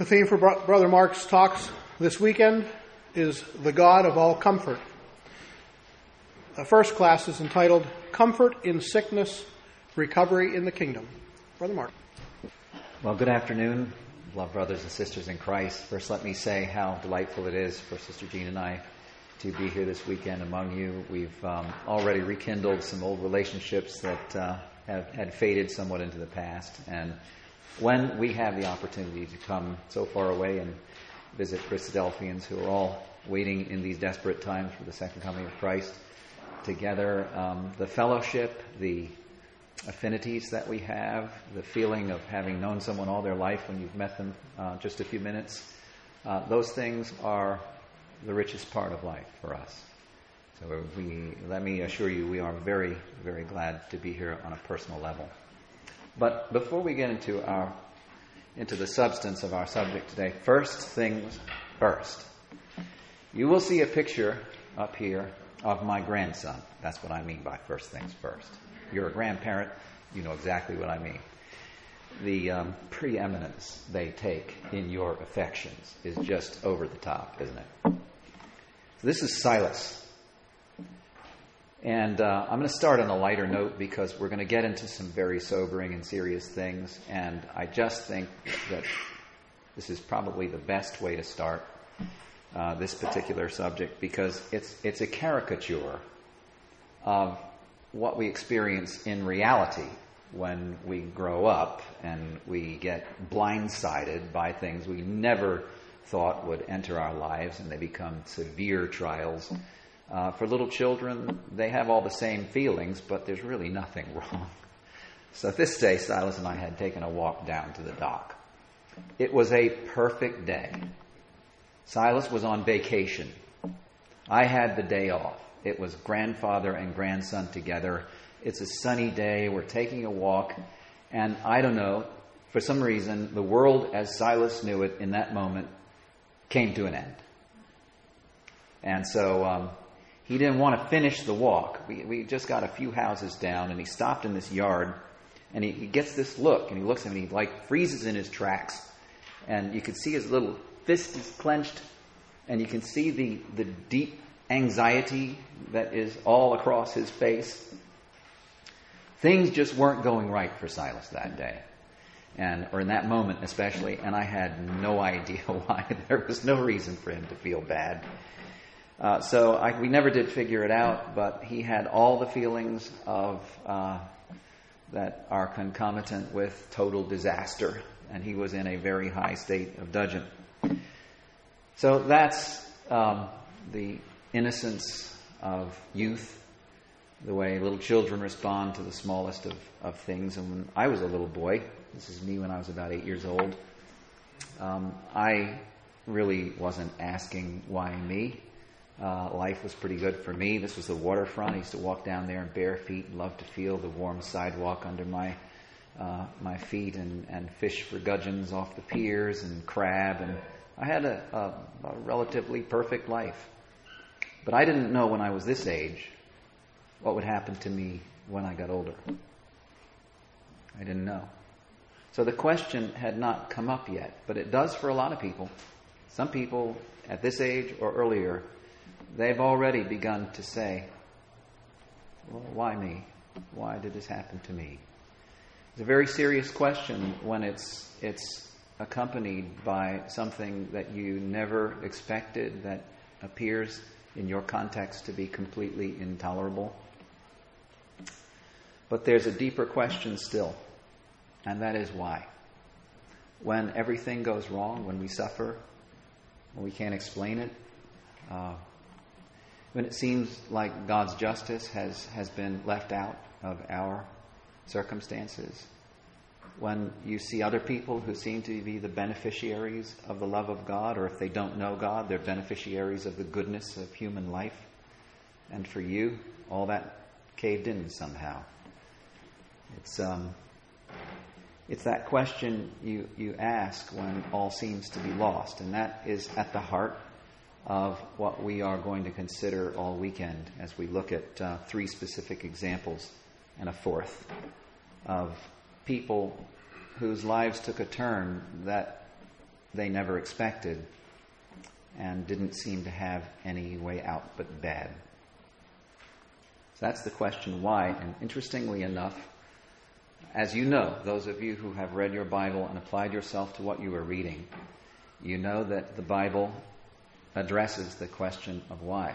The theme for Brother Mark's talks this weekend is the God of all comfort. The first class is entitled Comfort in Sickness, Recovery in the Kingdom. Brother Mark. Well, good afternoon, loved brothers and sisters in Christ. First, let me say how delightful it is for Sister Jean and I to be here this weekend among you. We've um, already rekindled some old relationships that uh, have had faded somewhat into the past, and when we have the opportunity to come so far away and visit Christadelphians who are all waiting in these desperate times for the second coming of Christ together, um, the fellowship, the affinities that we have, the feeling of having known someone all their life when you've met them uh, just a few minutes, uh, those things are the richest part of life for us. So we, let me assure you, we are very, very glad to be here on a personal level. But before we get into our into the substance of our subject today, first things first. You will see a picture up here of my grandson. That's what I mean by first things first. You're a grandparent, you know exactly what I mean. The um, preeminence they take in your affections is just over the top, isn't it? This is Silas. And uh, I'm going to start on a lighter note because we're going to get into some very sobering and serious things. And I just think that this is probably the best way to start uh, this particular subject because it's, it's a caricature of what we experience in reality when we grow up and we get blindsided by things we never thought would enter our lives and they become severe trials uh, for little children, they have all the same feelings, but there's really nothing wrong. So this day, Silas and I had taken a walk down to the dock. It was a perfect day. Silas was on vacation. I had the day off. It was grandfather and grandson together. It's a sunny day. We're taking a walk. And I don't know, for some reason, the world as Silas knew it in that moment came to an end. And so um, he didn't want to finish the walk. We, we just got a few houses down, and he stopped in this yard, and he, he gets this look, and he looks at me, and he like freezes in his tracks, and you can see his little fist is clenched, and you can see the, the deep anxiety that is all across his face. Things just weren't going right for Silas that day. And, or in that moment especially, and I had no idea why. There was no reason for him to feel bad. Uh, so I, we never did figure it out, but he had all the feelings of uh, that are concomitant with total disaster, and he was in a very high state of dudgeon. So that's um, the innocence of youth, the way little children respond to the smallest of, of things. And when I was a little boy, this is me when I was about eight years old, um, I really wasn't asking why me. Uh, life was pretty good for me. This was the waterfront. I used to walk down there in bare feet and love to feel the warm sidewalk under my uh, my feet and, and fish for gudgeons off the piers and crab. And I had a, a, a relatively perfect life. But I didn't know when I was this age what would happen to me when I got older. I didn't know. So the question had not come up yet, but it does for a lot of people. Some people at this age or earlier they've already begun to say, well, why me? Why did this happen to me? It's a very serious question when it's, it's accompanied by something that you never expected that appears in your context to be completely intolerable. But there's a deeper question still, and that is why. When everything goes wrong, when we suffer, when we can't explain it, uh, when it seems like God's justice has, has been left out of our circumstances, when you see other people who seem to be the beneficiaries of the love of God, or if they don't know God, they're beneficiaries of the goodness of human life, and for you, all that caved in somehow. It's um, it's that question you, you ask when all seems to be lost, and that is at the heart of what we are going to consider all weekend as we look at uh, three specific examples and a fourth of people whose lives took a turn that they never expected and didn't seem to have any way out but bad. So that's the question why. And interestingly enough, as you know, those of you who have read your Bible and applied yourself to what you were reading, you know that the Bible addresses the question of why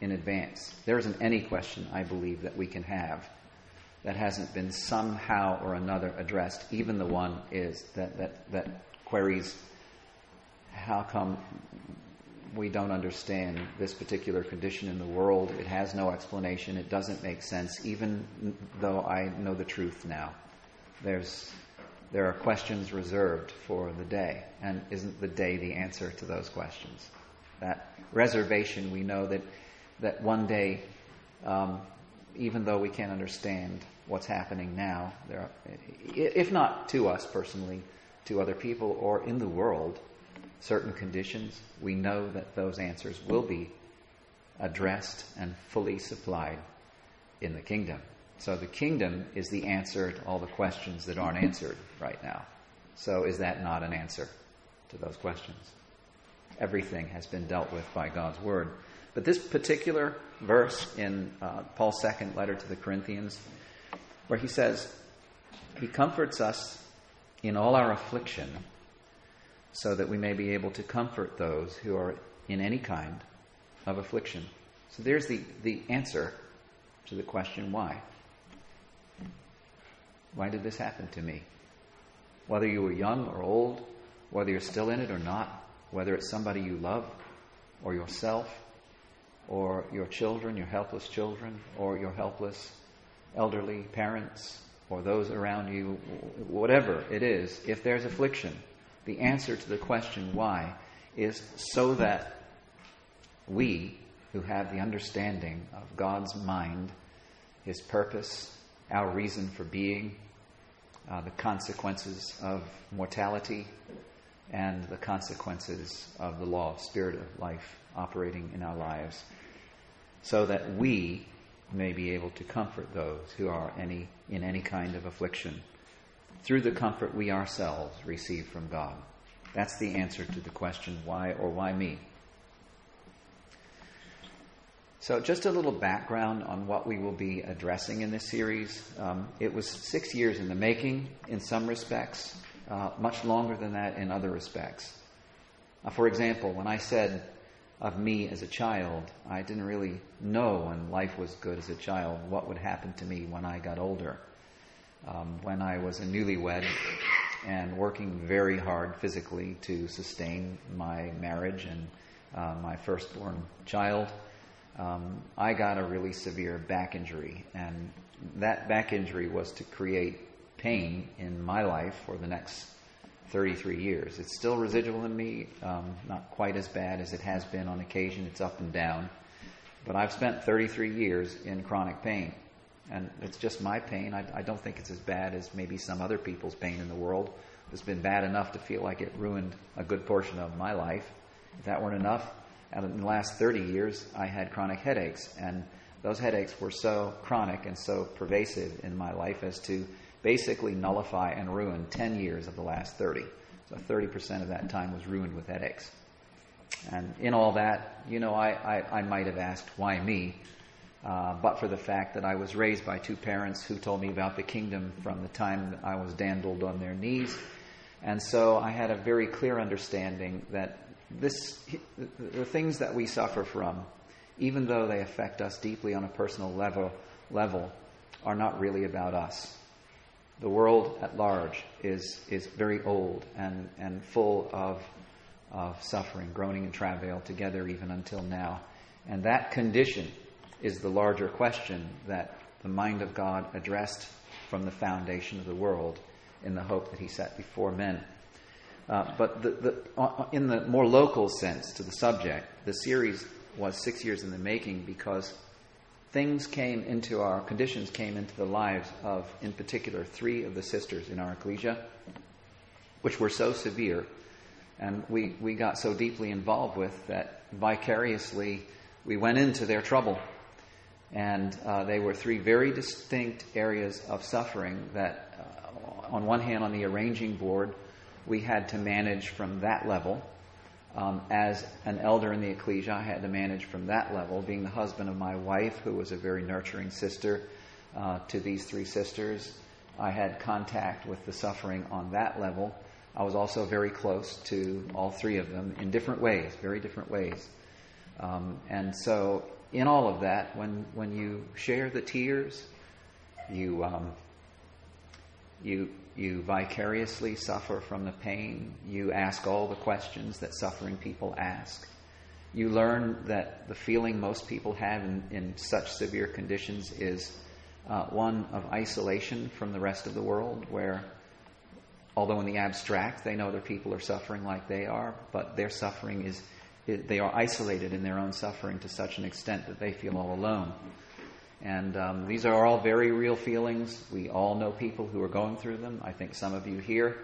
in advance. There isn't any question, I believe, that we can have that hasn't been somehow or another addressed. Even the one is that, that, that queries how come we don't understand this particular condition in the world. It has no explanation. It doesn't make sense, even though I know the truth now. There's, there are questions reserved for the day, and isn't the day the answer to those questions? That reservation, we know that, that one day, um, even though we can't understand what's happening now, are, if not to us personally, to other people or in the world, certain conditions, we know that those answers will be addressed and fully supplied in the kingdom. So the kingdom is the answer to all the questions that aren't answered right now. So is that not an answer to those questions? Everything has been dealt with by God's word. But this particular verse in uh, Paul's second letter to the Corinthians, where he says, He comforts us in all our affliction so that we may be able to comfort those who are in any kind of affliction. So there's the, the answer to the question why. Why did this happen to me? Whether you were young or old, whether you're still in it or not, whether it's somebody you love or yourself or your children, your helpless children, or your helpless elderly parents or those around you, whatever it is, if there's affliction, the answer to the question why is so that we, who have the understanding of God's mind, His purpose, our reason for being, uh, the consequences of mortality, and the consequences of the law, of spirit of life operating in our lives, so that we may be able to comfort those who are any, in any kind of affliction through the comfort we ourselves receive from God. That's the answer to the question, why or why me? So, just a little background on what we will be addressing in this series. Um, it was six years in the making in some respects, uh, much longer than that in other respects. Uh, for example, when I said of me as a child, I didn't really know when life was good as a child what would happen to me when I got older um, when I was a newlywed and working very hard physically to sustain my marriage and uh, my firstborn child, um, I got a really severe back injury. And that back injury was to create pain in my life for the next 33 years. It's still residual in me, um, not quite as bad as it has been on occasion. It's up and down. But I've spent 33 years in chronic pain. And it's just my pain. I, I, don't think it's as bad as maybe some other people's pain in the world. It's been bad enough to feel like it ruined a good portion of my life. If that weren't enough, in the last 30 years, I had chronic headaches. And those headaches were so chronic and so pervasive in my life as to basically nullify and ruin 10 years of the last 30. So 30% of that time was ruined with headaches. And in all that, you know, I, I, I might have asked, why me? uh, but for the fact that I was raised by two parents who told me about the kingdom from the time that I was dandled on their knees. And so I had a very clear understanding that this, the things that we suffer from, even though they affect us deeply on a personal level, level are not really about us. The world at large is, is very old and, and full of, of suffering, groaning and travail together even until now. And that condition is the larger question that the mind of God addressed from the foundation of the world in the hope that He set before men. Uh, but the, the, uh, in the more local sense to the subject, the series was six years in the making because things came into our conditions came into the lives of, in particular, three of the sisters in our ecclesia, which were so severe, and we, we got so deeply involved with that vicariously we went into their trouble and uh, they were three very distinct areas of suffering that, uh, on one hand, on the arranging board, we had to manage from that level. Um, as an elder in the ecclesia, I had to manage from that level, being the husband of my wife, who was a very nurturing sister uh, to these three sisters. I had contact with the suffering on that level. I was also very close to all three of them in different ways, very different ways. Um, and so, in all of that, when, when you share the tears, you, um, you, you vicariously suffer from the pain, you ask all the questions that suffering people ask. You learn that the feeling most people have in, in such severe conditions is uh, one of isolation from the rest of the world, where although in the abstract they know their people are suffering like they are, but their suffering is, they are isolated in their own suffering to such an extent that they feel all alone. And um, these are all very real feelings. We all know people who are going through them. I think some of you here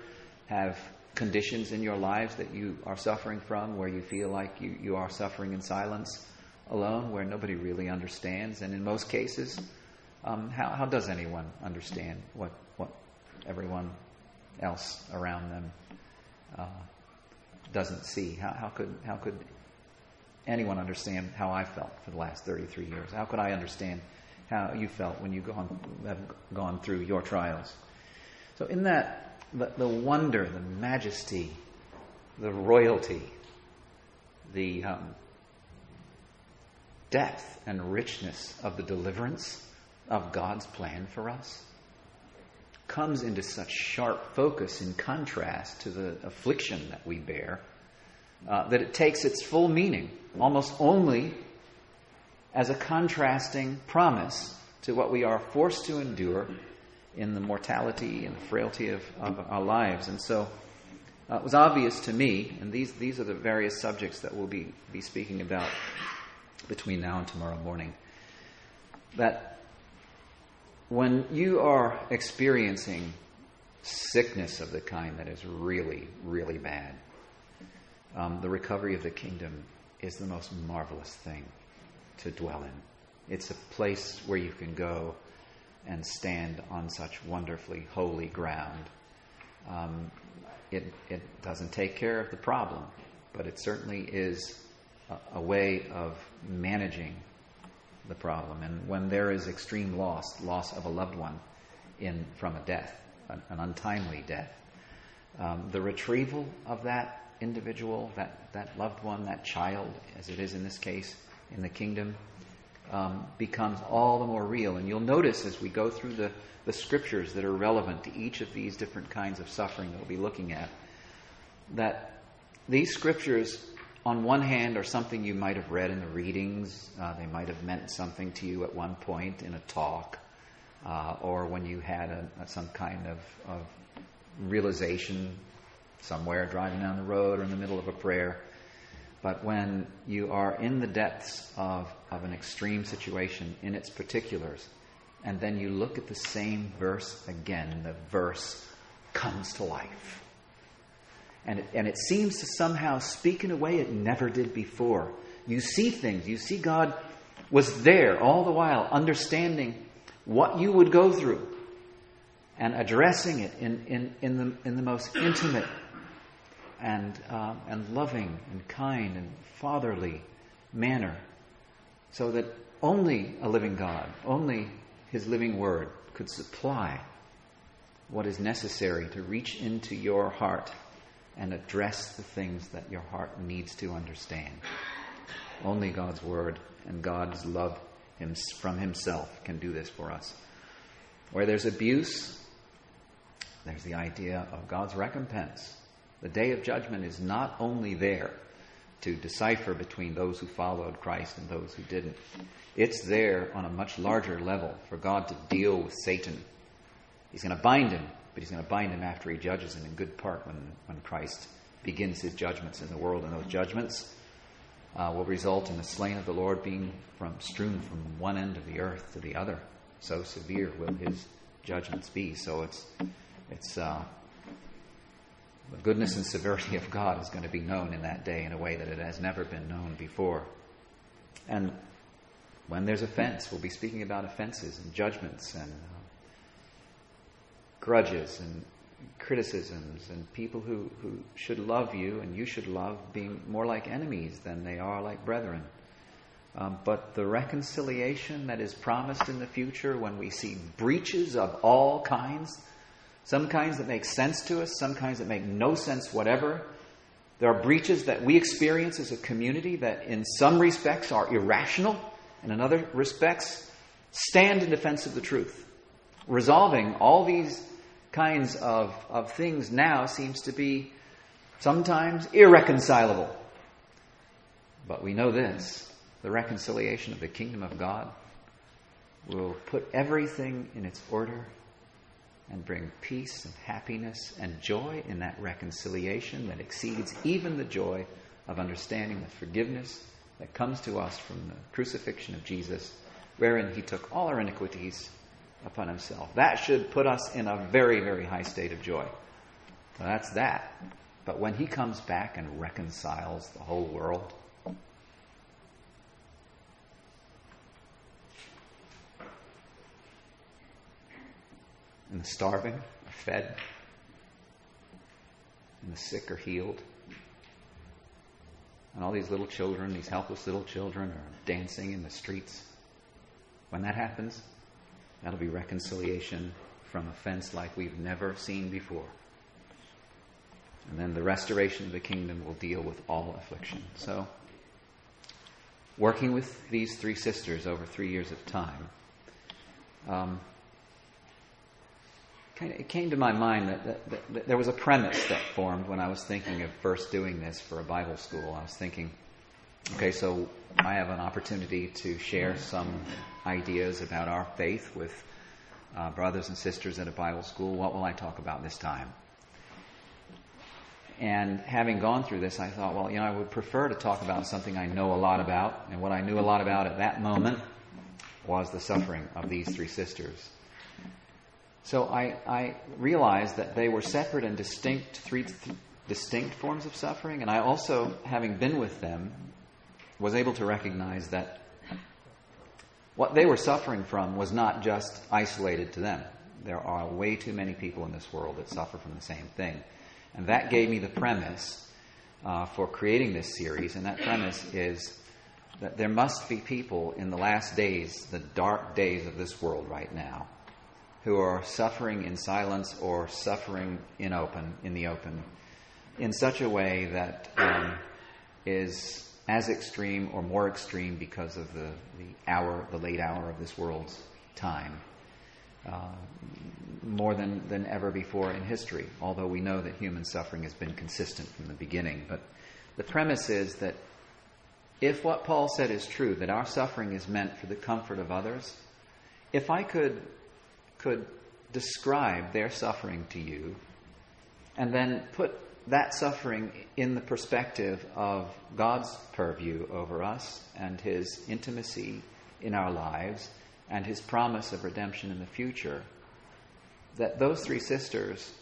have conditions in your lives that you are suffering from where you feel like you, you are suffering in silence alone, where nobody really understands. And in most cases, um, how, how does anyone understand what, what everyone else around them uh, doesn't see. How, how, could, how could anyone understand how I felt for the last 33 years? How could I understand how you felt when you gone, have gone through your trials? So, in that, the, the wonder, the majesty, the royalty, the um, depth and richness of the deliverance of God's plan for us comes into such sharp focus in contrast to the affliction that we bear uh, that it takes its full meaning almost only as a contrasting promise to what we are forced to endure in the mortality and the frailty of, of our lives. And so uh, it was obvious to me, and these, these are the various subjects that we'll be, be speaking about between now and tomorrow morning, that when you are experiencing sickness of the kind that is really, really bad, um, the recovery of the kingdom is the most marvelous thing to dwell in. It's a place where you can go and stand on such wonderfully holy ground. Um, it, it doesn't take care of the problem, but it certainly is a, a way of managing the problem. And when there is extreme loss, loss of a loved one in, from a death, an, an untimely death, um, the retrieval of that individual, that, that loved one, that child, as it is in this case in the kingdom, um, becomes all the more real. And you'll notice as we go through the, the scriptures that are relevant to each of these different kinds of suffering that we'll be looking at, that these scriptures on one hand, are something you might have read in the readings. Uh, they might have meant something to you at one point in a talk, uh, or when you had a, a, some kind of, of, realization somewhere driving down the road or in the middle of a prayer. But when you are in the depths of, of an extreme situation in its particulars, and then you look at the same verse again, the verse comes to life and it, and it seems to somehow speak in a way it never did before. You see things, you see God was there all the while, understanding what you would go through and addressing it in, in, in, the, in the most intimate and, uh, and loving and kind and fatherly manner, so that only a living God, only His living Word could supply what is necessary to reach into your heart and address the things that your heart needs to understand. Only God's Word and God's love from Himself can do this for us. Where there's abuse, there's the idea of God's recompense. The day of judgment is not only there to decipher between those who followed Christ and those who didn't, it's there on a much larger level for God to deal with Satan. He's going to bind him but he's going to bind him after he judges him in good part when, when Christ begins his judgments in the world. And those judgments uh, will result in the slain of the Lord being from, strewn from one end of the earth to the other. So severe will his judgments be. So it's, it's uh, the goodness and severity of God is going to be known in that day in a way that it has never been known before. And when there's offense, we'll be speaking about offenses and judgments and grudges and criticisms and people who, who should love you and you should love being more like enemies than they are like brethren. Um, but the reconciliation that is promised in the future when we see breaches of all kinds, some kinds that make sense to us, some kinds that make no sense whatever. There are breaches that we experience as a community that, in some respects, are irrational, and in other respects, stand in defense of the truth. Resolving all these kinds of, of things now seems to be sometimes irreconcilable. But we know this the reconciliation of the kingdom of God will put everything in its order and bring peace and happiness and joy in that reconciliation that exceeds even the joy of understanding the forgiveness that comes to us from the crucifixion of Jesus, wherein he took all our iniquities upon himself. That should put us in a very, very high state of joy. That's that. But when he comes back and reconciles the whole world, the starving are fed, and the sick are healed. And all these little children, these helpless little children, are dancing in the streets. When that happens, that'll be reconciliation from offense like we've never seen before. And then the restoration of the kingdom will deal with all affliction. So, working with these three sisters over three years of time, um, it came to my mind that, that, that, that, there was a premise that formed when I was thinking of first doing this for a Bible school. I was thinking, okay, so I have an opportunity to share some ideas about our faith with uh, brothers and sisters at a Bible school. What will I talk about this time? And having gone through this, I thought, well, you know, I would prefer to talk about something I know a lot about. And what I knew a lot about at that moment was the suffering of these three sisters. So I, I realized that they were separate and distinct, three th- distinct forms of suffering. And I also, having been with them, was able to recognize that what they were suffering from was not just isolated to them. There are way too many people in this world that suffer from the same thing. And that gave me the premise uh, for creating this series. And that premise is that there must be people in the last days, the dark days of this world right now, who are suffering in silence or suffering in open, in the open, in such a way that um, is as extreme or more extreme because of the, the hour, the late hour of this world's time, uh, more than, than ever before in history, although we know that human suffering has been consistent from the beginning. But the premise is that if what Paul said is true, that our suffering is meant for the comfort of others, if I could could describe their suffering to you and then put that suffering in the perspective of God's purview over us and His intimacy in our lives and His promise of redemption in the future, that those three sisters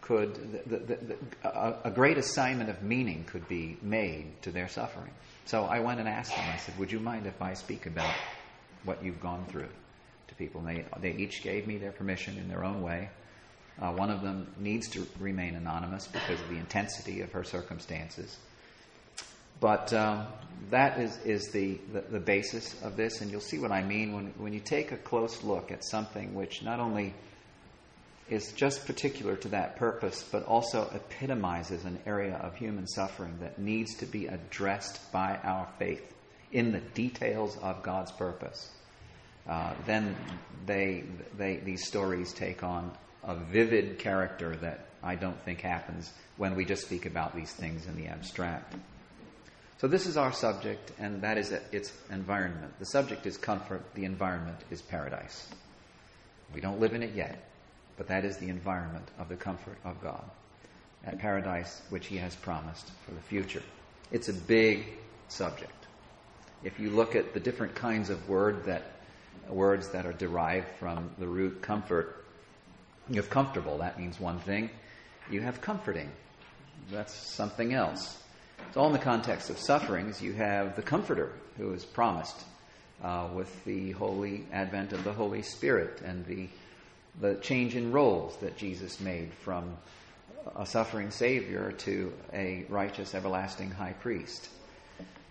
could, the, the, the, a, a great assignment of meaning could be made to their suffering. So I went and asked them, I said, Would you mind if I speak about what you've gone through? To people. And they, they each gave me their permission in their own way. Uh, one of them needs to remain anonymous because of the intensity of her circumstances. But um, that is, is the, the, the, basis of this, and you'll see what I mean when, when you take a close look at something which not only is just particular to that purpose, but also epitomizes an area of human suffering that needs to be addressed by our faith in the details of God's purpose uh, then they, they, these stories take on a vivid character that I don't think happens when we just speak about these things in the abstract. So, this is our subject, and that is its environment. The subject is comfort, the environment is paradise. We don't live in it yet, but that is the environment of the comfort of God, that paradise which He has promised for the future. It's a big subject. If you look at the different kinds of word that words that are derived from the root comfort. You have comfortable, that means one thing. You have comforting, that's something else. It's all in the context of sufferings. You have the Comforter who is promised uh, with the holy advent of the Holy Spirit and the the change in roles that Jesus made from a suffering Savior to a righteous, everlasting high priest.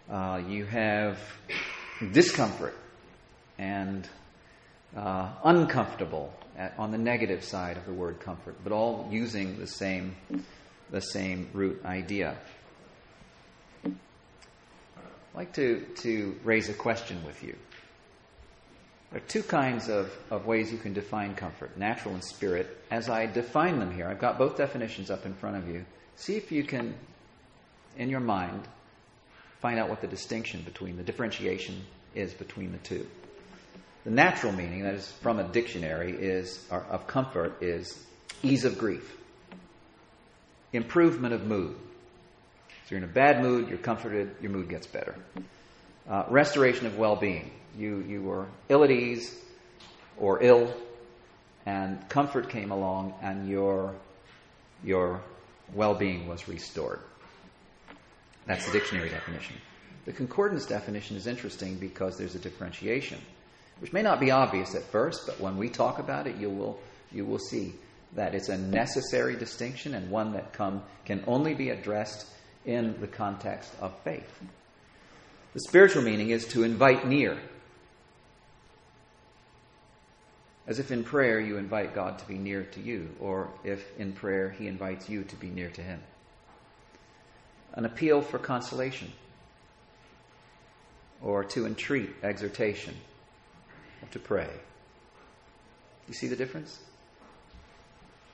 Uh, you have discomfort and uh, uncomfortable at, on the negative side of the word comfort, but all using the same, the same root idea. I'd like to, to raise a question with you. There are two kinds of, of ways you can define comfort natural and spirit. As I define them here, I've got both definitions up in front of you. See if you can, in your mind, find out what the distinction between the differentiation is between the two. The natural meaning, that is from a dictionary, is of comfort is ease of grief, improvement of mood. So you're in a bad mood, you're comforted, your mood gets better. Uh, restoration of well-being you, you were ill at ease or ill, and comfort came along, and your, your well being was restored. That's the dictionary definition. The concordance definition is interesting because there's a differentiation, which may not be obvious at first, but when we talk about it, you will, you will see that it's a necessary distinction and one that come, can only be addressed in the context of faith. The spiritual meaning is to invite near, As if in prayer you invite God to be near to you, or if in prayer he invites you to be near to him. An appeal for consolation, or to entreat exhortation, or to pray. You see the difference?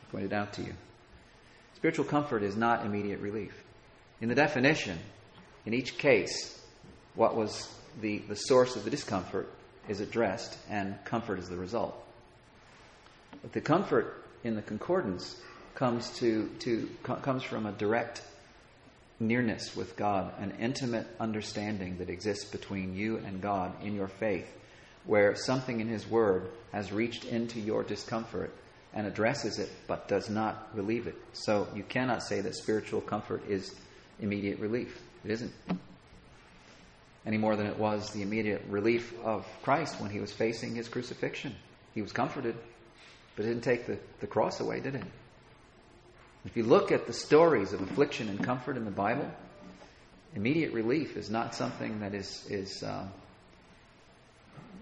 I pointed out to you. Spiritual comfort is not immediate relief. In the definition, in each case, what was the, the source of the discomfort is addressed, and comfort is the result. But the comfort in the concordance comes to, to comes from a direct nearness with God, an intimate understanding that exists between you and God in your faith, where something in His Word has reached into your discomfort and addresses it but does not relieve it. So you cannot say that spiritual comfort is immediate relief. It isn't. Any more than it was the immediate relief of Christ when he was facing his crucifixion. He was comforted, but it didn't take the, the cross away, did it? If you look at the stories of affliction and comfort in the Bible, immediate relief is not something that is, is uh,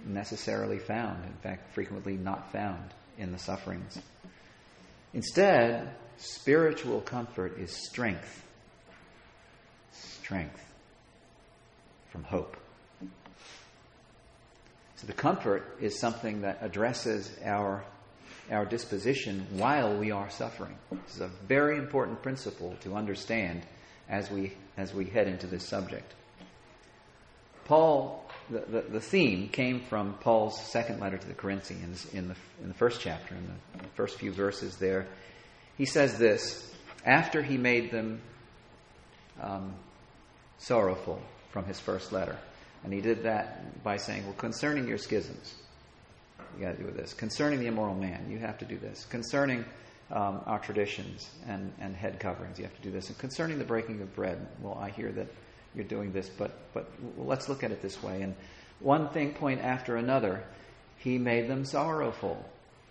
necessarily found. In fact, frequently not found in the sufferings. Instead, spiritual comfort is strength. Strength from hope. So the comfort is something that addresses our our disposition while we are suffering. This is a very important principle to understand as we, as we head into this subject. Paul, the, the, the theme came from Paul's second letter to the Corinthians in the, in the first chapter, in the, first few verses there. He says this after he made them um, sorrowful from his first letter. And he did that by saying, Well, concerning your schisms, you got to do this. Concerning the immoral man, you have to do this. Concerning um, our traditions and, and head coverings, you have to do this. And concerning the breaking of bread, well, I hear that you're doing this, but but let's look at it this way. And one thing point after another, he made them sorrowful,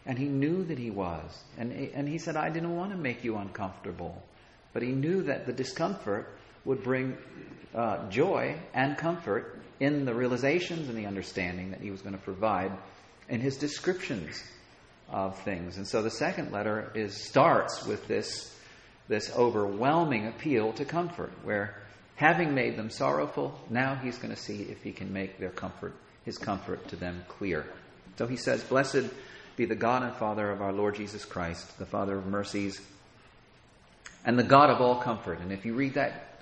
and he knew that he was. And and he said, I didn't want to make you uncomfortable, but he knew that the discomfort would bring uh, joy and comfort in the realizations and the understanding that he was going to provide in his descriptions of things. And so the second letter is starts with this, this overwhelming appeal to comfort, where having made them sorrowful, now he's going to see if he can make their comfort, his comfort to them clear. So he says, Blessed be the God and Father of our Lord Jesus Christ, the Father of mercies, and the God of all comfort. And if you read that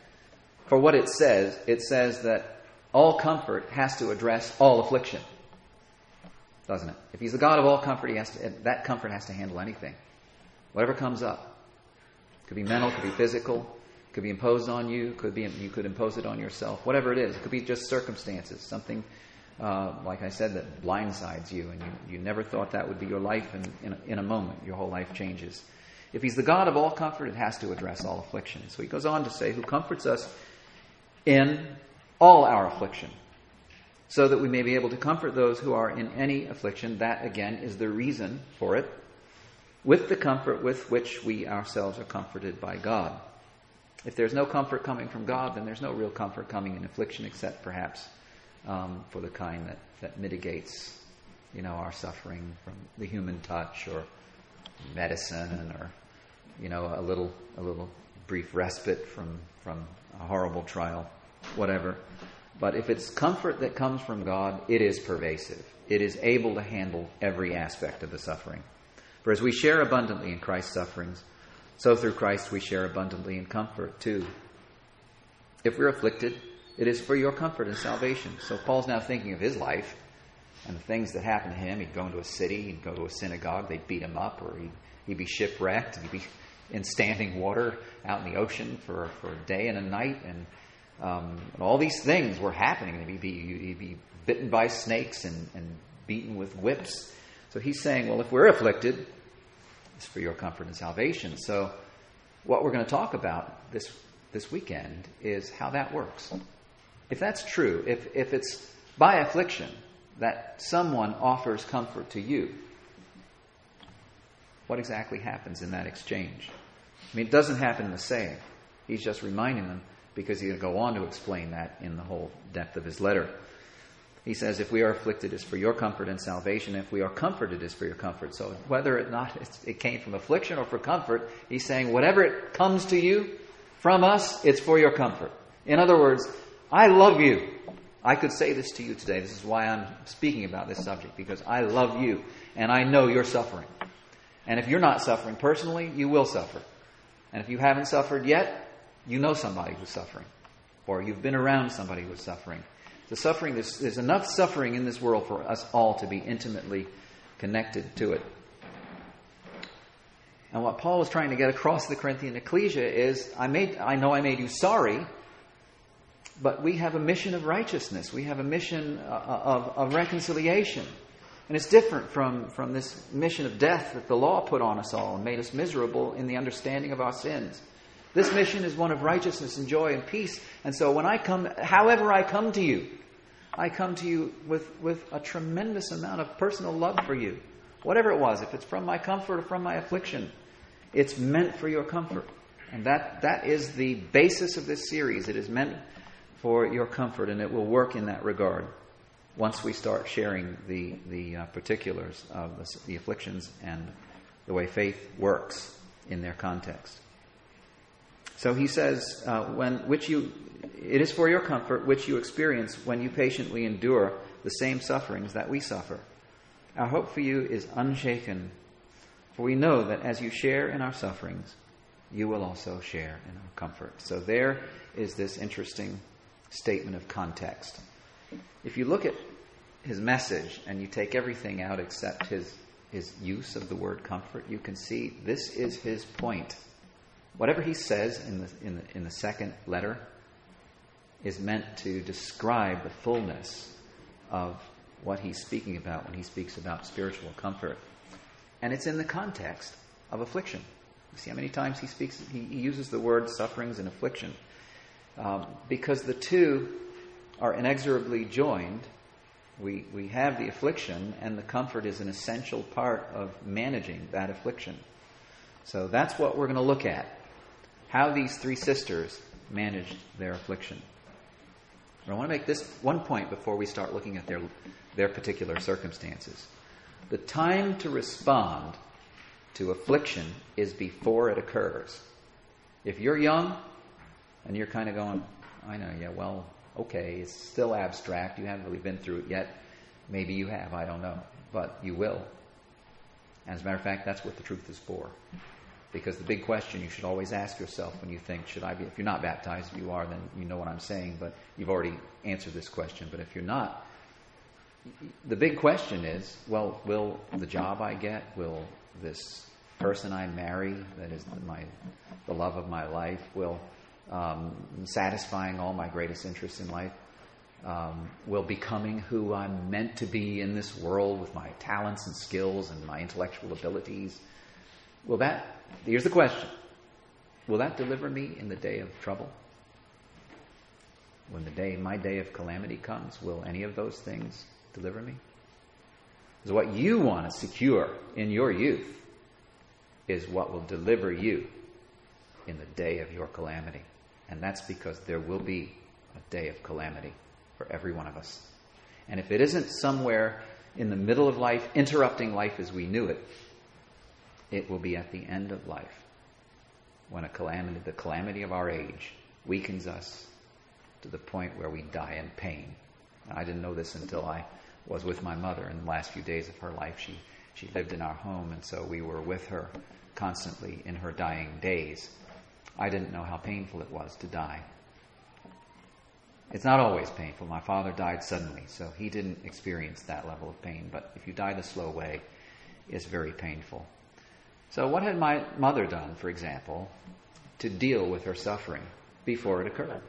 for what it says, it says that all comfort has to address all affliction doesn't it? If he's the God of all comfort, he has to, that comfort has to handle anything. Whatever comes up. Could be mental, could be physical, could be imposed on you, could be you could impose it on yourself. Whatever it is, it could be just circumstances, something uh, like I said that blindsides you, and you, you never thought that would be your life, and in in a moment your whole life changes. If he's the God of all comfort, it has to address all affliction. So he goes on to say, "Who comforts us in all our affliction." so that we may be able to comfort those who are in any affliction. That, again, is the reason for it. with the comfort with which we ourselves are comforted by God. If there's no comfort coming from God, then there's no real comfort coming in affliction, except perhaps um, for the kind that, that mitigates, you know, our suffering from the human touch or medicine or, you know, a little a little brief respite from from a horrible trial, whatever. But if it's comfort that comes from God, it is pervasive. It is able to handle every aspect of the suffering. For as we share abundantly in Christ's sufferings, so through Christ we share abundantly in comfort too. If we're afflicted, it is for your comfort and salvation. So Paul's now thinking of his life and the things that happened to him. He'd go into a city, he'd go to a synagogue, they'd beat him up, or he'd, he'd be shipwrecked, he'd be in standing water out in the ocean for, for a day and a night, and, um, and all these things were happening. He'd be, he'd be bitten by snakes and, and beaten with whips. So he's saying, well, if we're afflicted, for your comfort and salvation. So, what we're going to talk about this, this weekend is how that works. If that's true, if, if it's by affliction that someone offers comfort to you, what exactly happens in that exchange? I mean, it doesn't happen the saying. He's just reminding them because he's going to go on to explain that in the whole depth of his letter. He says, if we are afflicted, it's for your comfort and salvation. If we are comforted, it's for your comfort. So whether or not it came from affliction or for comfort, he's saying, whatever it comes to you from us, it's for your comfort. In other words, I love you. I could say this to you today. This is why I'm speaking about this subject, because I love you and I know you're suffering. And if you're not suffering personally, you will suffer. And if you haven't suffered yet, you know somebody who's suffering. Or you've been around somebody who's suffering. The suffering, there's, there's enough suffering in this world for us all to be intimately connected to it. And what Paul is trying to get across the Corinthian ecclesia is I, made, I know I made you sorry, but we have a mission of righteousness. We have a mission uh, of, of reconciliation. And it's different from, from this mission of death that the law put on us all and made us miserable in the understanding of our sins. This mission is one of righteousness and joy and peace. And so when I come, however I come to you, I come to you with, with a tremendous amount of personal love for you. Whatever it was, if it's from my comfort or from my affliction, it's meant for your comfort. And that, that is the basis of this series. It is meant for your comfort, and it will work in that regard once we start sharing the, the uh, particulars of the, the afflictions and the way faith works in their context. So he says, uh, when, which you, it is for your comfort which you experience when you patiently endure the same sufferings that we suffer. Our hope for you is unshaken, for we know that as you share in our sufferings, you will also share in our comfort. So there is this interesting statement of context. If you look at his message and you take everything out except his, his use of the word comfort, you can see this is his point. Whatever he says in the, in the, in the second letter is meant to describe the fullness of what he's speaking about when he speaks about spiritual comfort. And it's in the context of affliction. You see how many times he speaks, he, uses the word sufferings and affliction. Um, because the two are inexorably joined. We, we have the affliction, and the comfort is an essential part of managing that affliction. So that's what we're going to look at how these three sisters managed their affliction. I want to make this one point before we start looking at their, their particular circumstances. The time to respond to affliction is before it occurs. If you're young and you're kind of going, I know, yeah, well, okay, it's still abstract. You haven't really been through it yet. Maybe you have, I don't know. But you will. As a matter of fact, that's what the truth is for. Because the big question you should always ask yourself when you think, should I be, if you're not baptized, if you are, then you know what I'm saying, but you've already answered this question. But if you're not, the big question is, well, will the job I get, will this person I marry, that is my, the love of my life, will um, satisfying all my greatest interests in life, um, will becoming who I'm meant to be in this world with my talents and skills and my intellectual abilities, will that Here's the question Will that deliver me in the day of trouble? When the day, my day of calamity comes, will any of those things deliver me? Is what you want to secure in your youth is what will deliver you in the day of your calamity. And that's because there will be a day of calamity for every one of us. And if it isn't somewhere in the middle of life, interrupting life as we knew it, it will be at the end of life when a calamity, the calamity of our age, weakens us to the point where we die in pain. I didn't know this until I was with my mother in the last few days of her life. She, she lived in our home, and so we were with her constantly in her dying days. I didn't know how painful it was to die. It's not always painful. My father died suddenly, so he didn't experience that level of pain. But if you die the slow way, it's very painful. So, what had my mother done, for example, to deal with her suffering before it occurred?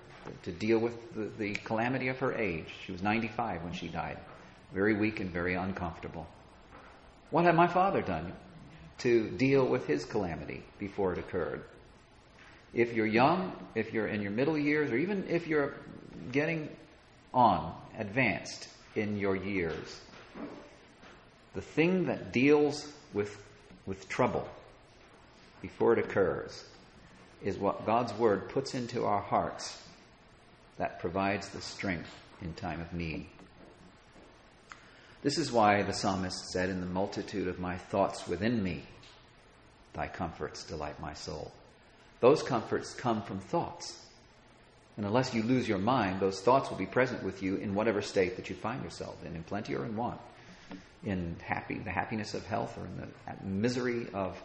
To deal with the, the calamity of her age. She was 95 when she died, very weak and very uncomfortable. What had my father done to deal with his calamity before it occurred? If you're young, if you're in your middle years, or even if you're getting on, advanced in your years, the thing that deals with, with trouble before it occurs is what God's Word puts into our hearts that provides the strength in time of need. This is why the psalmist said, In the multitude of my thoughts within me, thy comforts delight my soul. Those comforts come from thoughts. And unless you lose your mind, those thoughts will be present with you in whatever state that you find yourself in, in plenty or in want, in happy, the happiness of health or in the misery of,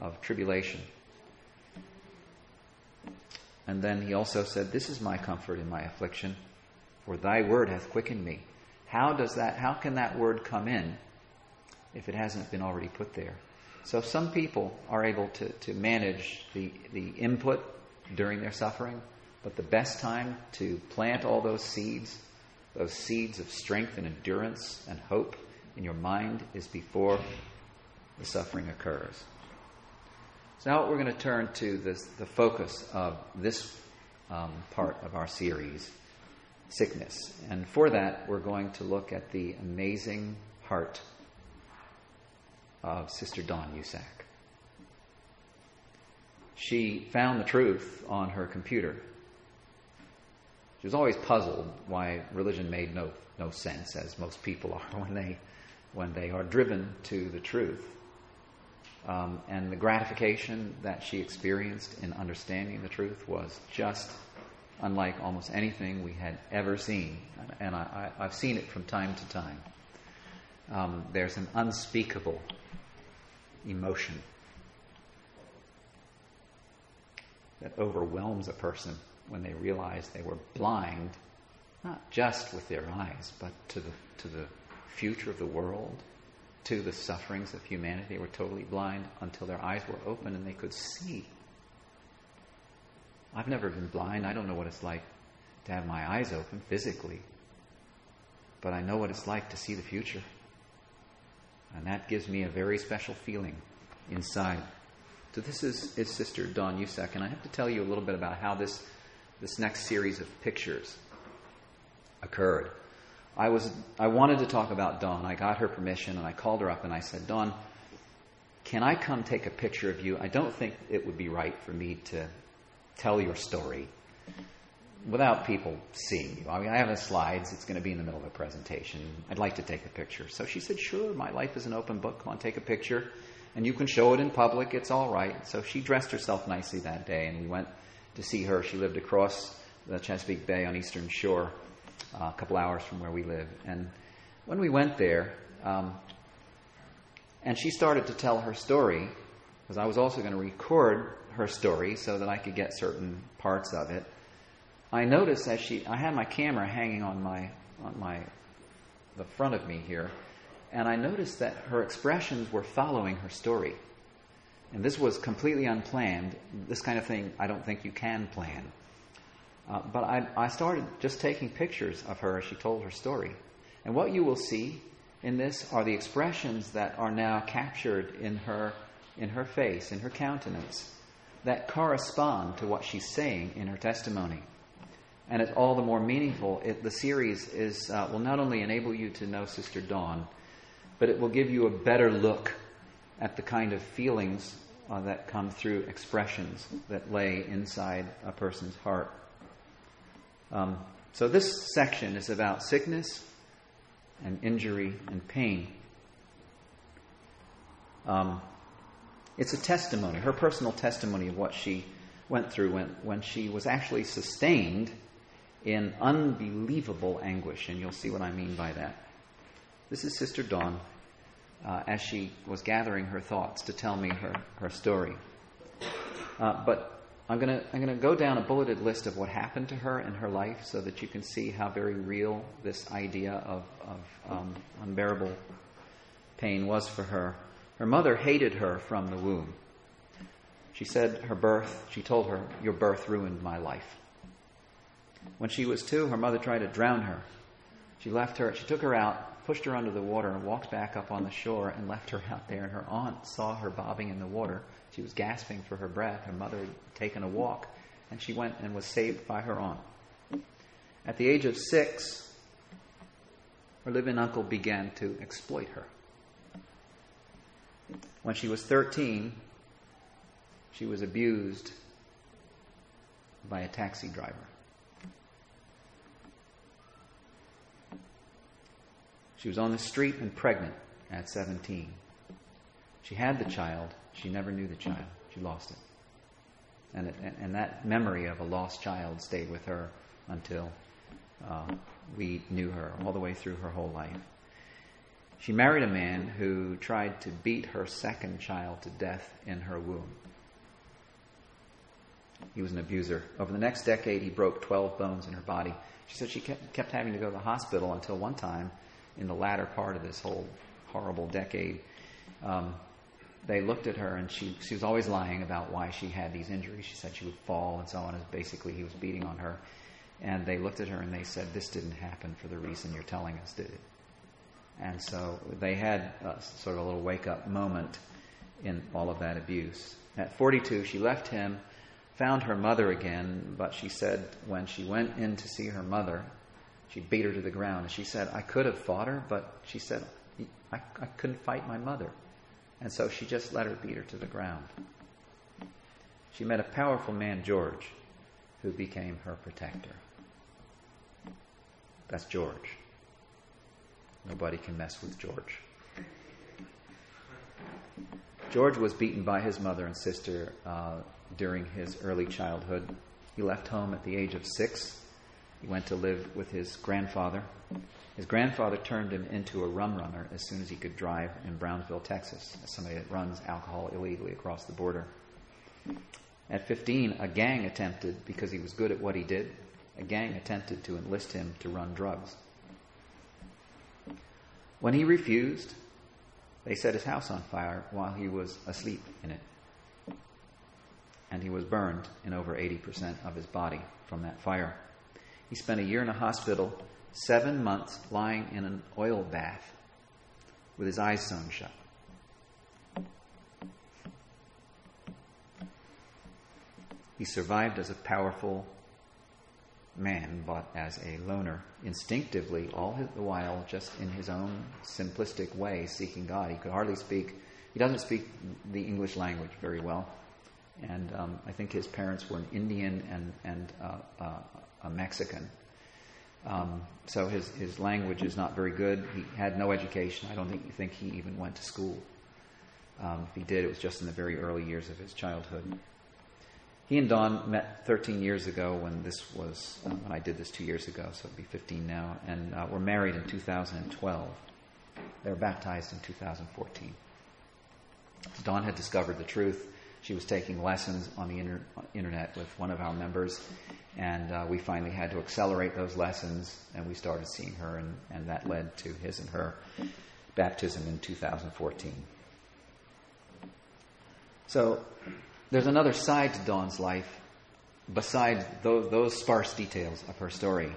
of tribulation. And then he also said, This is my comfort in my affliction, for thy word hath quickened me. How does that, how can that word come in if it hasn't been already put there? So some people are able to, to manage the, the input during their suffering but the best time to plant all those seeds, those seeds of strength and endurance and hope your mind, is before the suffering occurs. So now we're going to turn to this, the focus of this um, part of our series, sickness. And for that, we're going to look at the amazing heart of Sister Dawn Usack. She found the truth on her computer she was always puzzled why religion made no, no sense, as most people are when they, when they are driven to the truth. Um, and the gratification that she experienced in understanding the truth was just unlike almost anything we had ever seen. And I, have seen it from time to time. Um, there's an unspeakable emotion that overwhelms a person when they realize they were blind, not just with their eyes, but to the, to the future of the world, to the sufferings of humanity. Were totally blind until their eyes were open and they could see. I've never been blind. I don't know what it's like to have my eyes open physically. But I know what it's like to see the future. And that gives me a very special feeling inside. So this is, is Sister Dawn Usack, and I have to tell you a little bit about how this this next series of pictures occurred. I was I wanted to talk about Dawn. I got her permission and I called her up and I said, Dawn, can I come take a picture of you? I don't think it would be right for me to tell your story without people seeing you. I mean, I have the slides. It's going to be in the middle of a presentation. I'd like to take a picture. So she said, Sure, my life is an open book. Come on, take a picture. And you can show it in public. It's all right. So she dressed herself nicely that day and we went to see her. She lived across the Chesapeake Bay on Eastern Shore, a couple hours from where we live. And when we went there, um, and she started to tell her story, because I was also going to record her story so that I could get certain parts of it. I noticed as she, I had my camera hanging on my, on my, the front of me here, and I noticed that her expressions were following her story. And this was completely unplanned. This kind of thing I don't think you can plan. Uh, but I, I started just taking pictures of her as she told her story. And what you will see in this are the expressions that are now captured in her, in her face, in her countenance, that correspond to what she's saying in her testimony. And it's all the more meaningful. It, the series is, uh, will not only enable you to know Sister Dawn, but it will give you a better look at the kind of feelings uh, that come through expressions that lay inside a person's heart. Um, so, this section is about sickness and injury and pain. Um, it's a testimony, her personal testimony of what she went through when, when she was actually sustained in unbelievable anguish, and you'll see what I mean by that. This is Sister Dawn uh, as she was gathering her thoughts to tell me her, her story. Uh, but I'm going to I'm gonna go down a bulleted list of what happened to her in her life so that you can see how very real this idea of, of um, unbearable pain was for her. Her mother hated her from the womb. She said her birth, she told her, Your birth ruined my life. When she was two, her mother tried to drown her. She left her, she took her out, pushed her under the water, and walked back up on the shore and left her out there. And her aunt saw her bobbing in the water. She was gasping for her breath. Her mother had taken a walk, and she went and was saved by her aunt. At the age of six, her living uncle began to exploit her. When she was 13, she was abused by a taxi driver. She was on the street and pregnant at 17. She had the child. She never knew the child. She lost it. And, it, and that memory of a lost child stayed with her until uh, we knew her, all the way through her whole life. She married a man who tried to beat her second child to death in her womb. He was an abuser. Over the next decade, he broke 12 bones in her body. She said she kept, kept having to go to the hospital until one time in the latter part of this whole horrible decade, um, they looked at her and she, she was always lying about why she had these injuries. She said she would fall and so on, as basically he was beating on her. And they looked at her and they said, This didn't happen for the reason you're telling us, did it? And so they had a, sort of a little wake up moment in all of that abuse. At 42, she left him, found her mother again, but she said when she went in to see her mother, she beat her to the ground. And she said, I could have fought her, but she said, I, I couldn't fight my mother. And so she just let her beat her to the ground. She met a powerful man, George, who became her protector. That's George. Nobody can mess with George. George was beaten by his mother and sister uh, during his early childhood. He left home at the age of six he went to live with his grandfather. His grandfather turned him into a rum runner as soon as he could drive in Brownsville, Texas, as somebody that runs alcohol illegally across the border. At 15, a gang attempted, because he was good at what he did, a gang attempted to enlist him to run drugs. When he refused, they set his house on fire while he was asleep in it. And he was burned in over 80% of his body from that fire. He spent a year in a hospital, seven months lying in an oil bath with his eyes sewn shut. He survived as a powerful man, but as a loner, instinctively, all the while, just in his own simplistic way, seeking God. He could hardly speak, he doesn't speak the English language very well. And um, I think his parents were an Indian and, and uh, uh, a Mexican. Um, so his, his language is not very good. He had no education. I don't think, think he even went to school. Um, if he did, it was just in the very early years of his childhood. He and Dawn met 13 years ago when this was, uh, when I did this two years ago, so it'd be 15 now, and uh, were married in 2012. They were baptized in 2014. Dawn had discovered the truth. She was taking lessons on the inter- internet with one of our members, and uh, we finally had to accelerate those lessons, and we started seeing her, and, and that led to his and her baptism in 2014. So there's another side to Dawn's life besides those, those sparse details of her story.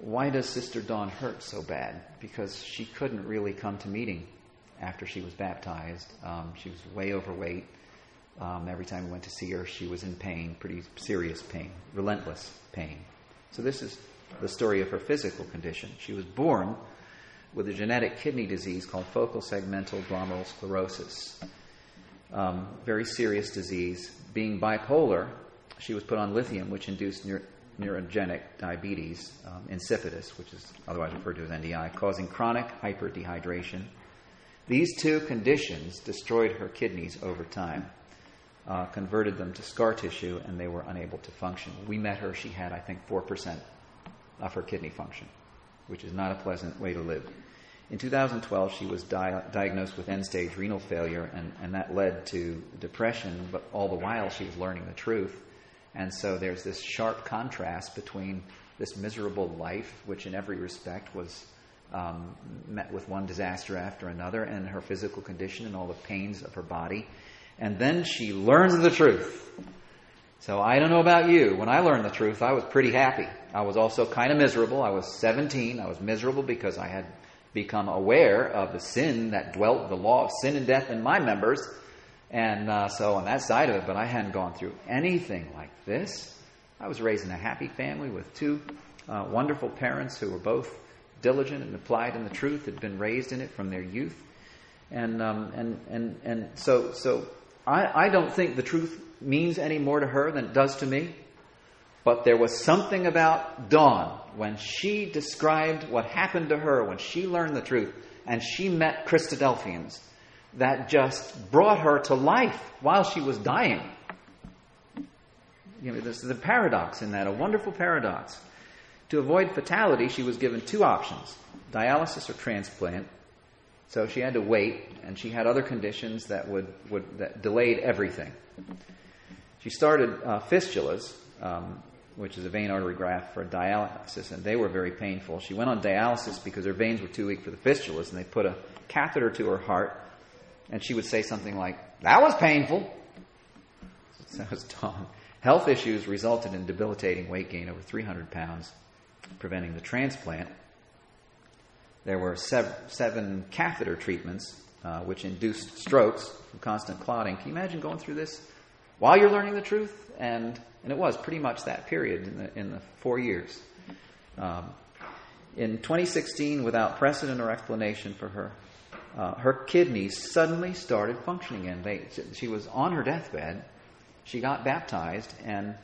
Why does Sister Dawn hurt so bad? Because she couldn't really come to meeting after she was baptized. Um, she was way overweight. Um, every time we went to see her, she was in pain, pretty serious pain, relentless pain. So, this is the story of her physical condition. She was born with a genetic kidney disease called focal segmental glomerular sclerosis. um, very serious disease. Being bipolar, she was put on lithium, which induced neur- neurogenic diabetes um, insipidus, which is otherwise referred to as NDI, causing chronic hyperdehydration. These two conditions destroyed her kidneys over time, uh, converted them to scar tissue, and they were unable to function. We met her, she had, I think, 4% of her kidney function, which is not a pleasant way to live. In 2012, she was di- diagnosed with end stage renal failure, and, and that led to depression, but all the while she was learning the truth. And so there's this sharp contrast between this miserable life, which in every respect was um, met with one disaster after another, and her physical condition and all the pains of her body. And then she learns the truth. So I don't know about you. When I learned the truth, I was pretty happy. I was also kind of miserable. I was 17. I was miserable because I had become aware of the sin that dwelt, the law of sin and death in my members. And uh, so on that side of it, but I hadn't gone through anything like this. I was raised in a happy family with two uh, wonderful parents who were both diligent and applied in the truth, had been raised in it from their youth. And, um, and, and, and so, so I, I don't think the truth means any more to her than it does to me. But there was something about Dawn when she described what happened to her when she learned the truth and she met Christadelphians that just brought her to life while she was dying. You know, this is a paradox in that, a wonderful paradox. To avoid fatality, she was given two options dialysis or transplant. So she had to wait, and she had other conditions that would, would that delayed everything. She started uh, fistulas, um, which is a vein artery graft for dialysis, and they were very painful. She went on dialysis because her veins were too weak for the fistulas, and they put a catheter to her heart, and she would say something like, That was painful. That was Dawn. Health issues resulted in debilitating weight gain over 300 pounds, preventing the transplant. There were sev- seven catheter treatments, uh, which induced strokes from constant clotting. Can you imagine going through this while you're learning the truth? And, and it was pretty much that period in the, in the four years. Um, in 2016, without precedent or explanation for her, uh, her kidneys suddenly started functioning again. They, she was on her deathbed. She got baptized, and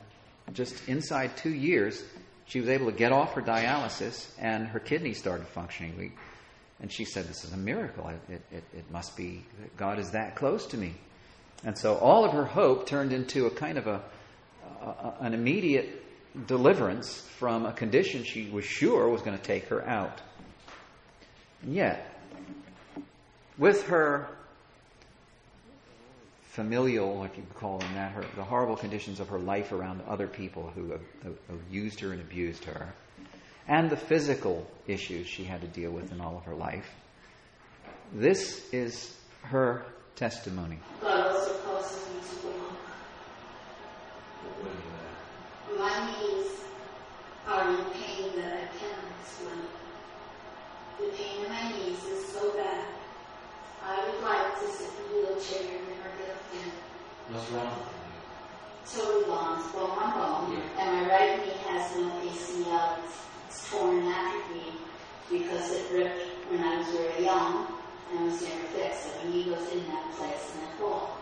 just inside two years, she was able to get off her dialysis, and her kidneys started functioning. We, and she said, This is a miracle. It, it, it must be that God is that close to me. And so all of her hope turned into a kind of a, a an immediate deliverance from a condition she was sure was going to take her out. And yet, with her familial, if you call them that, her, the horrible conditions of her life around other people who have, who used her and abused her, and the physical issues she had to deal with in all of her life. This is her testimony. Are in pain that I cannot explain. The pain in my knees is so bad. I would like to sit in a wheelchair and never get up in. What's wrong Totally gone, bone on bone, and my right knee has no ACL. It's, torn and atrophied because it ripped when I was very young and was never fixed. So my knee goes in that place and I fall.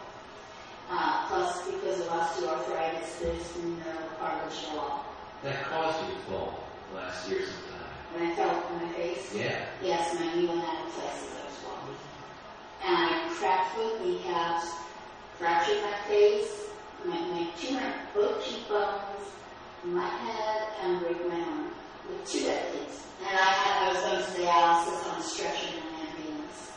Uh, plus, because of osteoarthritis, there's no cartilage at all. That caused you to fall last year sometime. When I fell on my face, Yeah. yes, my knee went out of place as I was walking. And I cracked both kneecaps, fractured my face, my, my two my both cheekbones, my head, and broke my arm with two things. And I had I was going to dialysis on a stretcher in an ambulance.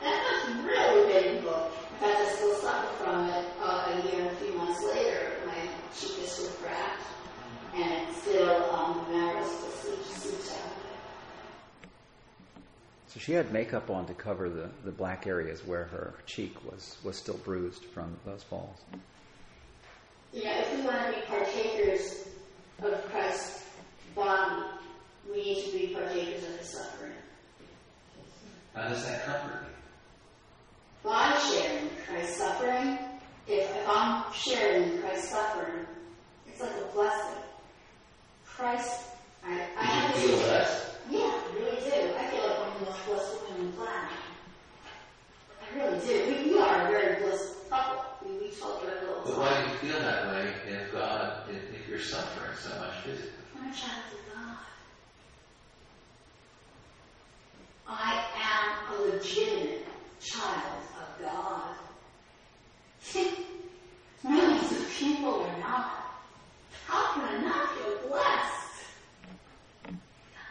That was really painful. In fact, I still suffer from it uh, a year and a few months later. My cheek is cracked, and it still um, the marrow still seeps, seeps out. of it. So she had makeup on to cover the, the black areas where her cheek was, was still bruised from those falls. Yeah, know, if we want to be partakers of Christ's body, we need to be partakers of his suffering. How does that comfort you? By sharing Christ's suffering, if, if I'm sharing Christ's suffering, it's like a blessing. Christ, I, I have Do feel blessed? Yeah, I really do. I feel like blissful. I really did. We, we are a very blissful couple. We, we children a little. But why do you feel that way if God, if, if you're suffering so much physically? I'm a child of God. I am a legitimate child of God. See, millions of people are not. How can I not feel blessed?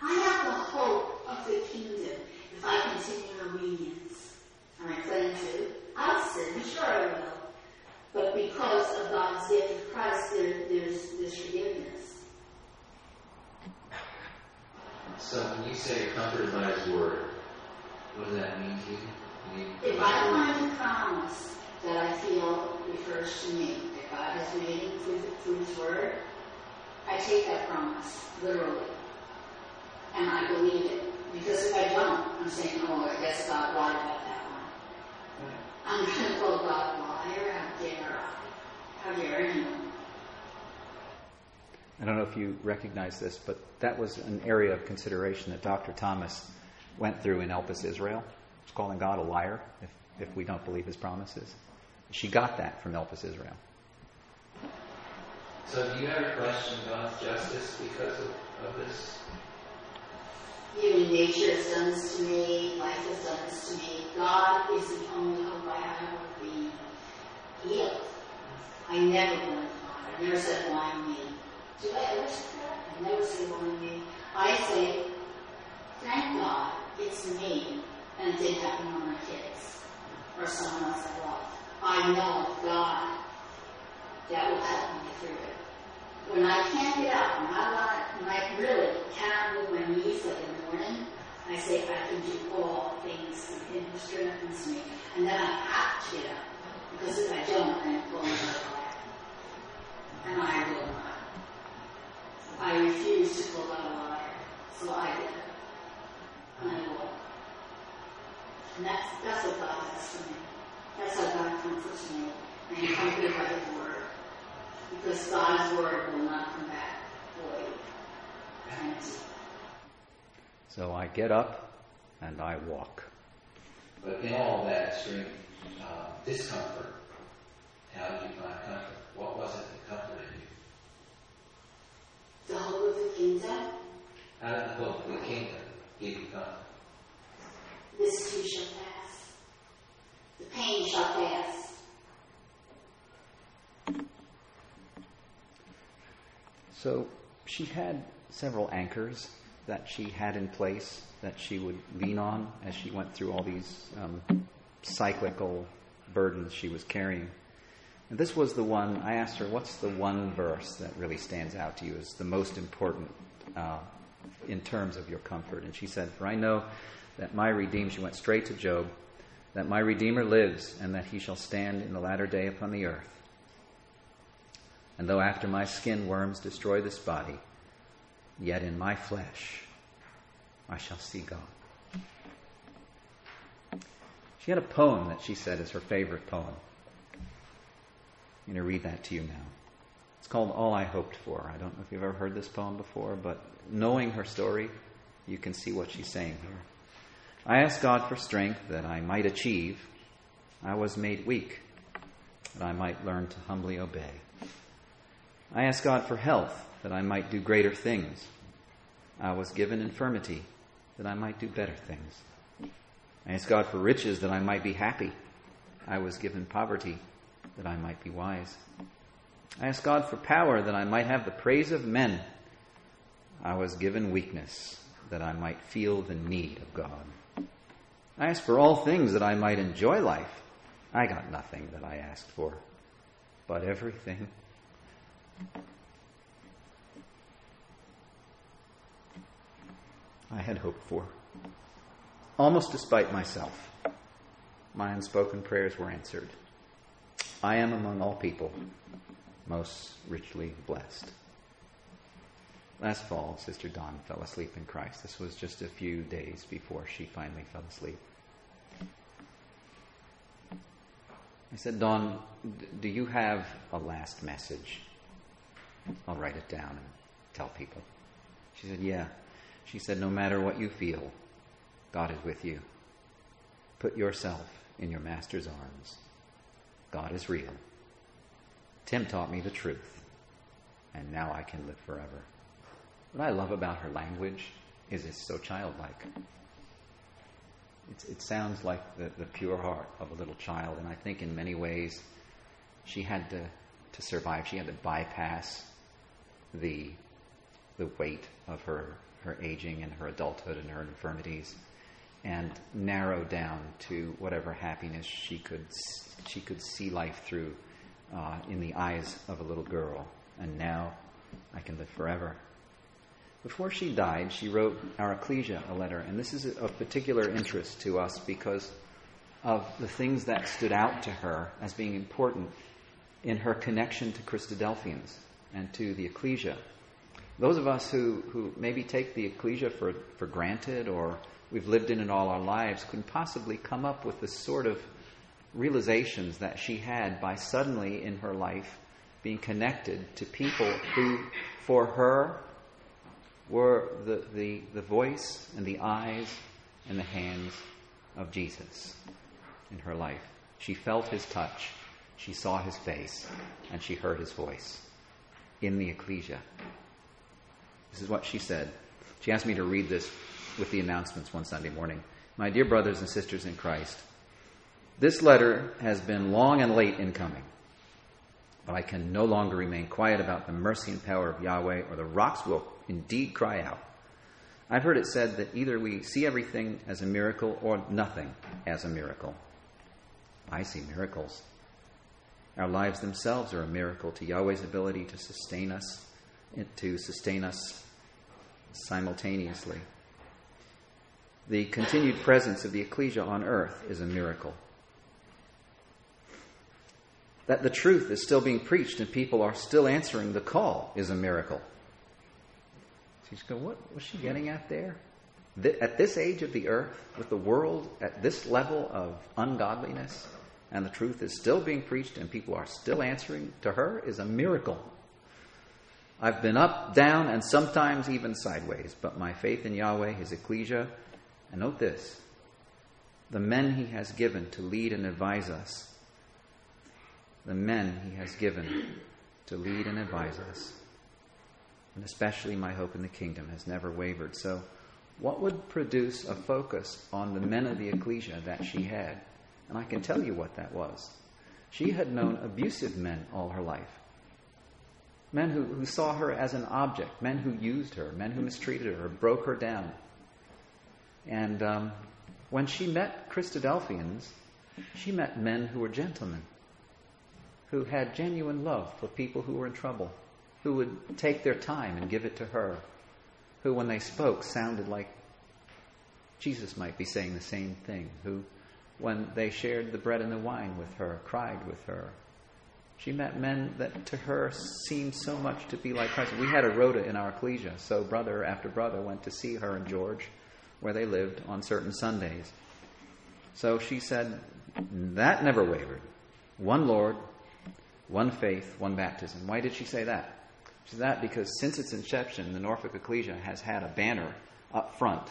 I have the hope of the kingdom if I continue in obedience. And I plan to. I'll sin, sure I will. But because of God's gift of Christ, there, there's this forgiveness. So when you say a comforted by His Word, what does that mean to you? you if I find a promise that I feel refers to me, that God has made through, through His Word, I take that promise literally, and I believe it. Because if I don't, I'm saying, oh, I guess God lied about that one. I'm going to call God a liar. How dare I? How dare anyone? I don't know if you recognize this, but that was an area of consideration that Dr. Thomas went through in Elpis, Israel. It's calling God a liar if, if we don't believe his promises. She got that from Elpis, Israel. So do you ever question God's justice because of, of this? Human nature has done this to me. Life has done this to me. God is the only hope I have of being healed. I never blame God. I never said, why me? Do I ever say that? I never say, why me? I say, thank God it's me and it didn't happen on my kids or someone else I love. I know God that will help me through it. When I can't get up, when I want, when I really cannot move my knees like in the morning, I say I can do all things Him who strengthens me, and then I have to get up because if I don't, then I'm falling apart, and I will not. I refuse to pull out a liar, so I get up, and I walk. And that's that's what God does for me. That's how God comforts me, and comforted by His word because God's word will not come back void, empty. So I get up and I walk. But in all that extreme uh, discomfort, how did you find comfort? What was it that comforted you? The hope of the kingdom, How did the hope of the kingdom give you comfort? this too shall pass. The pain shall pass. So she had several anchors that she had in place that she would lean on as she went through all these um, cyclical burdens she was carrying. And this was the one, I asked her, what's the one verse that really stands out to you as the most important uh, in terms of your comfort? And she said, For I know that my Redeemer, she went straight to Job, that my Redeemer lives and that he shall stand in the latter day upon the earth. And though after my skin worms destroy this body, yet in my flesh I shall see God. She had a poem that she said is her favorite poem. I'm going to read that to you now. It's called All I Hoped For. I don't know if you've ever heard this poem before, but knowing her story, you can see what she's saying here. I asked God for strength that I might achieve. I was made weak, that I might learn to humbly obey. I asked God for health, that I might do greater things. I was given infirmity, that I might do better things. I asked God for riches, that I might be happy. I was given poverty, that I might be wise. I asked God for power, that I might have the praise of men. I was given weakness, that I might feel the need of God. I asked for all things, that I might enjoy life. I got nothing that I asked for, but everything I had hoped for. Almost despite myself, my unspoken prayers were answered. I am among all people most richly blessed. Last fall, Sister Dawn fell asleep in Christ. This was just a few days before she finally fell asleep. I said, Dawn, do you have a last message? I'll write it down and tell people. She said, Yeah. She said, No matter what you feel, God is with you. Put yourself in your Master's arms. God is real. Tim taught me the truth, and now I can live forever. What I love about her language is it's so childlike. It's, it sounds like the, the pure heart of a little child, and I think in many ways she had to, to survive. She had to bypass the, the weight of her, her aging and her adulthood and her infirmities and narrow down to whatever happiness she could, she could see life through uh, in the eyes of a little girl. And now I can live forever. Before she died, she wrote our ecclesia a letter, and this is of particular interest to us because of the things that stood out to her as being important in her connection to Christadelphians and to the ecclesia. Those of us who, who maybe take the ecclesia for, for granted or we've lived in it all our lives couldn't possibly come up with the sort of realizations that she had by suddenly in her life being connected to people who, for her, were the, the, the voice and the eyes and the hands of Jesus in her life. She felt his touch, she saw his face, and she heard his voice in the ecclesia. This is what she said. She asked me to read this with the announcements one Sunday morning. My dear brothers and sisters in Christ, this letter has been long and late in coming, but I can no longer remain quiet about the mercy and power of Yahweh, or the rocks will indeed cry out. I've heard it said that either we see everything as a miracle or nothing as a miracle. I see miracles. Our lives themselves are a miracle to Yahweh's ability to sustain us, to sustain us simultaneously. The continued presence of the ecclesia on earth is a miracle. That the truth is still being preached and people are still answering the call is a miracle. She's going, what was she getting at there? At this age of the earth, with the world at this level of ungodliness, and the truth is still being preached and people are still answering to her is a miracle. I've been up, down, and sometimes even sideways, but my faith in Yahweh, His ecclesia, and note this the men He has given to lead and advise us, the men He has given to lead and advise us, and especially my hope in the kingdom has never wavered. So, what would produce a focus on the men of the ecclesia that she had? And I can tell you what that was. She had known abusive men all her life. Men who, who saw her as an object, men who used her, men who mistreated her, broke her down. And um, when she met Christadelphians, she met men who were gentlemen, who had genuine love for people who were in trouble, who would take their time and give it to her, who, when they spoke, sounded like Jesus might be saying the same thing, who when they shared the bread and the wine with her, cried with her. She met men that to her seemed so much to be like Christ. We had a rota in our ecclesia, so brother after brother went to see her and George, where they lived on certain Sundays. So she said, that never wavered. One Lord, one faith, one baptism. Why did she say that? She said that because since its inception, the Norfolk Ecclesia has had a banner up front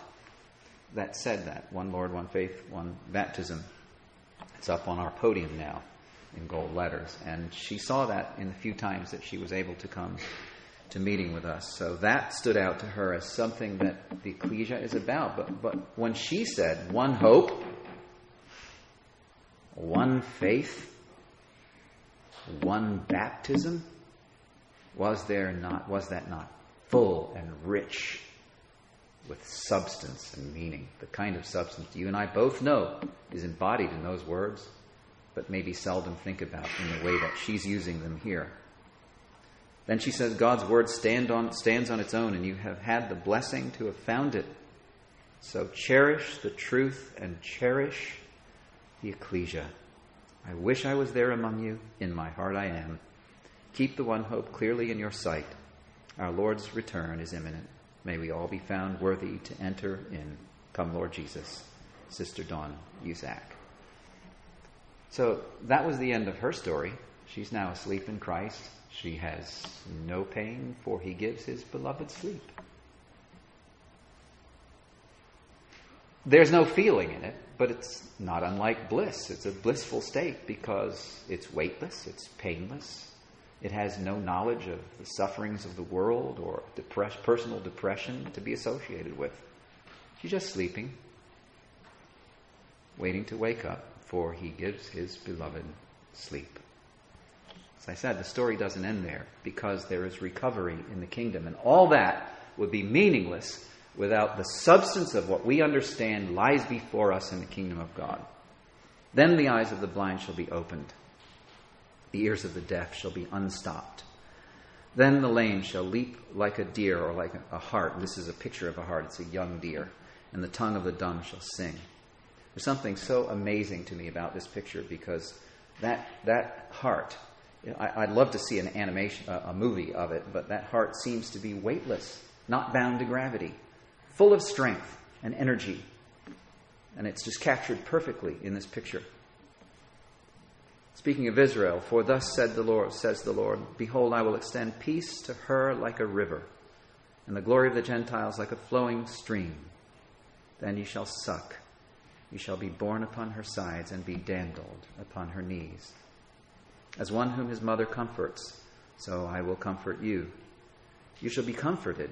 that said that one Lord, one faith, one baptism. It's up on our podium now in gold letters. And she saw that in the few times that she was able to come to meeting with us. So that stood out to her as something that the ecclesia is about. But, but when she said one hope, one faith, one baptism, was there not, was that not full and rich with substance and meaning, the kind of substance you and I both know is embodied in those words, but maybe seldom think about in the way that she's using them here. Then she says, God's word stand on, stands on its own, and you have had the blessing to have found it. So cherish the truth and cherish the ecclesia. I wish I was there among you. In my heart I am. Keep the one hope clearly in your sight. Our Lord's return is imminent. May we all be found worthy to enter in. Come, Lord Jesus. Sister Dawn Usack. So that was the end of her story. She's now asleep in Christ. She has no pain, for he gives his beloved sleep. There's no feeling in it, but it's not unlike bliss. It's a blissful state because it's weightless, it's painless, it has no knowledge of the sufferings of the world or depress- personal depression to be associated with. She's just sleeping, waiting to wake up, for he gives his beloved sleep. As I said, the story doesn't end there because there is recovery in the kingdom, and all that would be meaningless without the substance of what we understand lies before us in the kingdom of God. Then the eyes of the blind shall be opened the ears of the deaf shall be unstopped. Then the lame shall leap like a deer or like a hart. This is a picture of a hart, it's a young deer. And the tongue of the dumb shall sing. There's something so amazing to me about this picture because that, that hart, I, would love to see an animation, a, a movie of it, but that hart seems to be weightless, not bound to gravity, full of strength and energy. And it's just captured perfectly in this picture. Speaking of Israel, for thus said the Lord, says the Lord, Behold, I will extend peace to her like a river, and the glory of the Gentiles like a flowing stream. Then you shall suck, you shall be borne upon her sides, and be dandled upon her knees. As one whom his mother comforts, so I will comfort you. You shall be comforted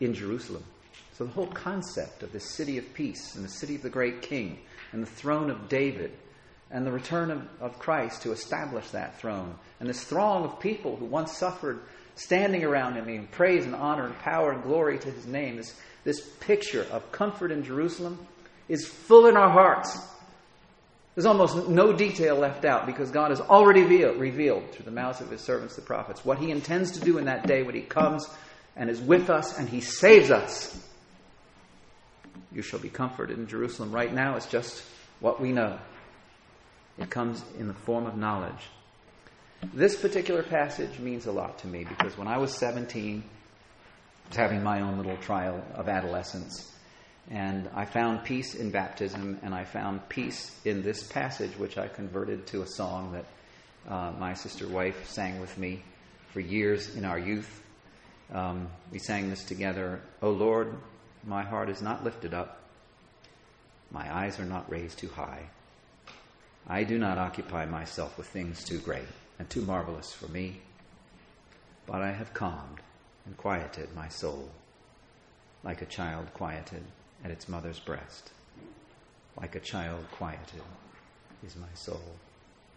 in Jerusalem. So the whole concept of this city of peace and the city of the great king and the throne of David and the return of, of Christ to establish that throne. And this throng of people who once suffered standing around him in praise and honor and power and glory to his name, this, this picture of comfort in Jerusalem is full in our hearts. There's almost no detail left out because God has already revealed, through the mouths of his servants, the prophets, what he intends to do in that day when he comes and is with us and he saves us. You shall be comforted in Jerusalem. Right now, it's just what we know. It comes in the form of knowledge. This particular passage means a lot to me because when I was 17, I was having my own little trial of adolescence. And I found peace in baptism, and I found peace in this passage, which I converted to a song that uh, my sister wife sang with me for years in our youth. Um, we sang this together O Lord, my heart is not lifted up, my eyes are not raised too high. I do not occupy myself with things too great and too marvelous for me, but I have calmed and quieted my soul like a child quieted at its mother's breast. Like a child quieted is my soul.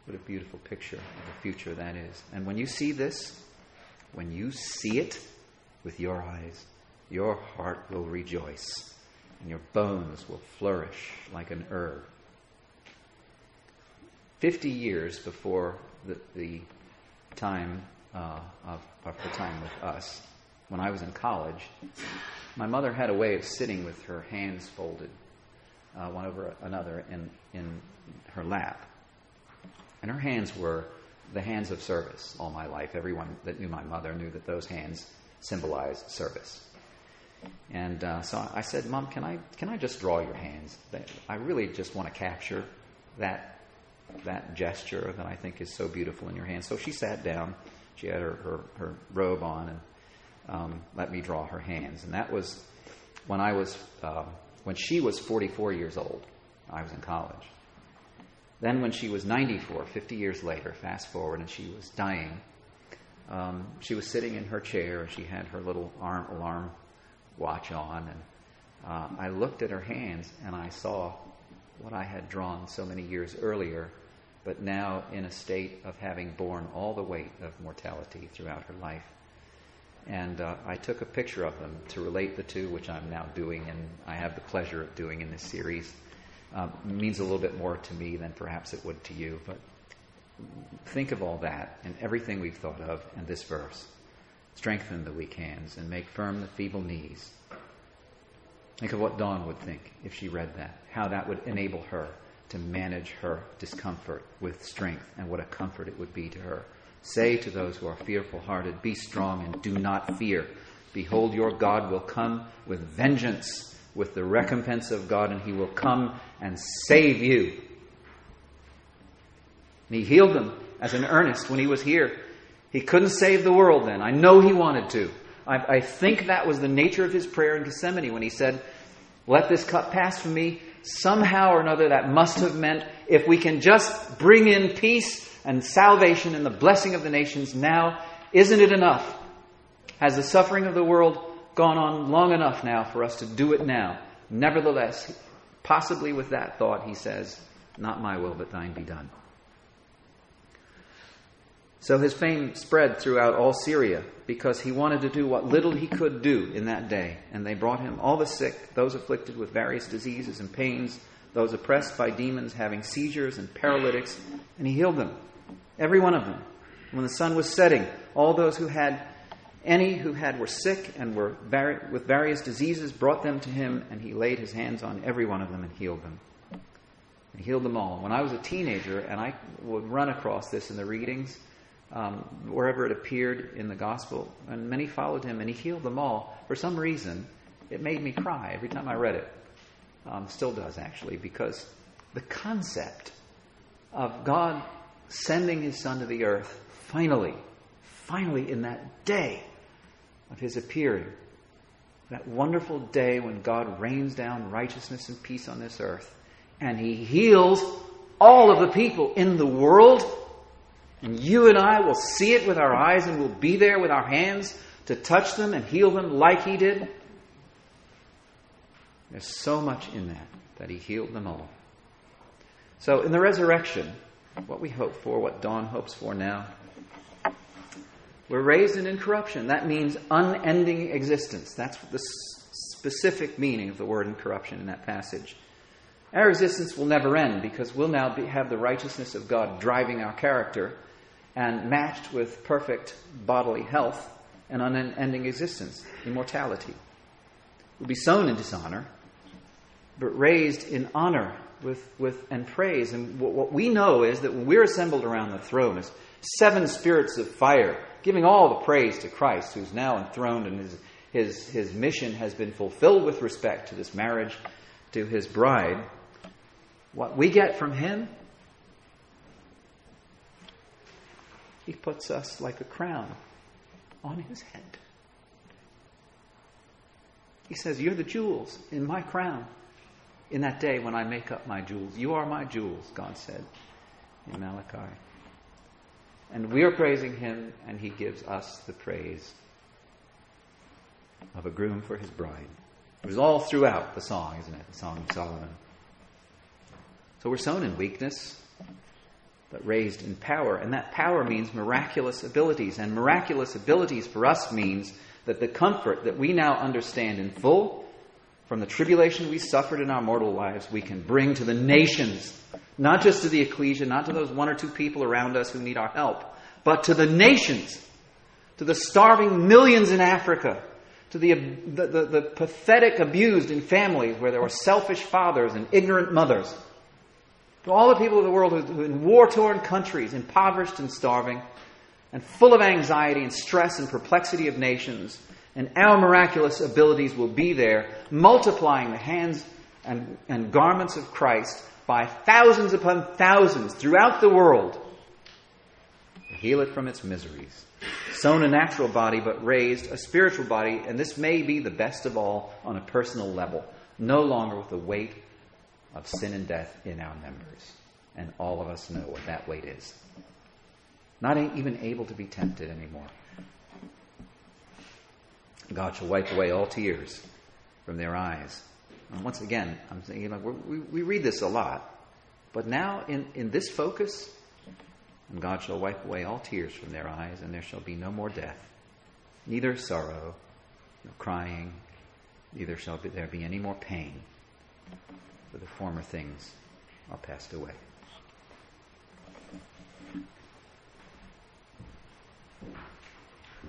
What a beautiful picture of the future that is. And when you see this, when you see it with your eyes, your heart will rejoice and your bones will flourish like an herb 50 years before the, the time uh, of, of her time with us, when I was in college, my mother had a way of sitting with her hands folded, uh, one over another, in, in her lap. And her hands were the hands of service all my life. Everyone that knew my mother knew that those hands symbolized service. And uh, so I said, Mom, can I, can I just draw your hands? I really just want to capture that that gesture that I think is so beautiful in your hand. So she sat down. She had her, her, her robe on and um, let me draw her hands. And that was when I was, uh, when she was 44 years old. I was in college. Then, when she was 94, 50 years later, fast forward, and she was dying, um, she was sitting in her chair. She had her little arm, alarm watch on, and uh, I looked at her hands and I saw what I had drawn so many years earlier but now in a state of having borne all the weight of mortality throughout her life. And uh, I took a picture of them to relate the two, which I'm now doing, and I have the pleasure of doing in this series. Um, means a little bit more to me than perhaps it would to you, but think of all that and everything we've thought of and this verse. Strengthen the weak hands and make firm the feeble knees. Think of what Dawn would think if she read that, how that would enable her to manage her discomfort with strength, and what a comfort it would be to her. Say to those who are fearful hearted, Be strong and do not fear. Behold, your God will come with vengeance, with the recompense of God, and he will come and save you. And he healed them as an earnest when he was here. He couldn't save the world then. I know he wanted to. I, I think that was the nature of his prayer in Gethsemane when he said, Let this cup pass from me, somehow or another that must have meant if we can just bring in peace and salvation and the blessing of the nations now, isn't it enough? Has the suffering of the world gone on long enough now for us to do it now? Nevertheless, possibly with that thought, he says, Not my will, but thine be done. So his fame spread throughout all Syria because he wanted to do what little he could do in that day. And they brought him all the sick, those afflicted with various diseases and pains, those oppressed by demons, having seizures and paralytics, and he healed them, every one of them. And When the sun was setting, all those who had any who had were sick and were with various diseases brought them to him, and he laid his hands on every one of them and healed them. He healed them all. When I was a teenager, and I would run across this in the readings, um, wherever it appeared in the gospel, and many followed him, and he healed them all. For some reason, it made me cry every time I read it. Um, still does, actually, because the concept of God sending his son to the earth, finally, finally in that day of his appearing, that wonderful day when God rains down righteousness and peace on this earth, and he heals all of the people in the world. And you and I will see it with our eyes and we'll be there with our hands to touch them and heal them like he did. There's so much in that, that he healed them all. So, in the resurrection, what we hope for, what Dawn hopes for now, we're raised in incorruption. That means unending existence. That's the specific meaning of the word incorruption in that passage. Our existence will never end because we'll now be, have the righteousness of God driving our character and matched with perfect bodily health and unending existence, immortality. We'll be sown in dishonor, but raised in honor with, with and praise. And what, what we know is that when we're assembled around the throne as seven spirits of fire, giving all the praise to Christ, who's now enthroned and his, his, his mission has been fulfilled with respect to this marriage to his bride, what we get from him, he puts us like a crown on his head. He says, You're the jewels in my crown. In that day when I make up my jewels, you are my jewels, God said in Malachi. And we are praising him, and he gives us the praise of a groom for his bride. It was all throughout the song, isn't it? The Song of Solomon. So we're sown in weakness, but raised in power. And that power means miraculous abilities. And miraculous abilities for us means that the comfort that we now understand in full from the tribulation we suffered in our mortal lives, we can bring to the nations. Not just to the ecclesia, not to those one or two people around us who need our help, but to the nations, to the starving millions in Africa, to the, the, the, the pathetic abused in families where there were selfish fathers and ignorant mothers, to all the people of the world who, who in war torn countries, impoverished and starving, and full of anxiety and stress and perplexity of nations. And our miraculous abilities will be there, multiplying the hands and, and garments of Christ by thousands upon thousands throughout the world. To heal it from its miseries. Sown a natural body, but raised a spiritual body, and this may be the best of all on a personal level, no longer with the weight of sin and death in our members. And all of us know what that weight is. Not even able to be tempted anymore. God shall wipe away all tears from their eyes. And once again, I'm saying, you we, we read this a lot, but now in, in this focus, and God shall wipe away all tears from their eyes, and there shall be no more death, neither sorrow, nor crying, neither shall there be any more pain, for the former things are passed away.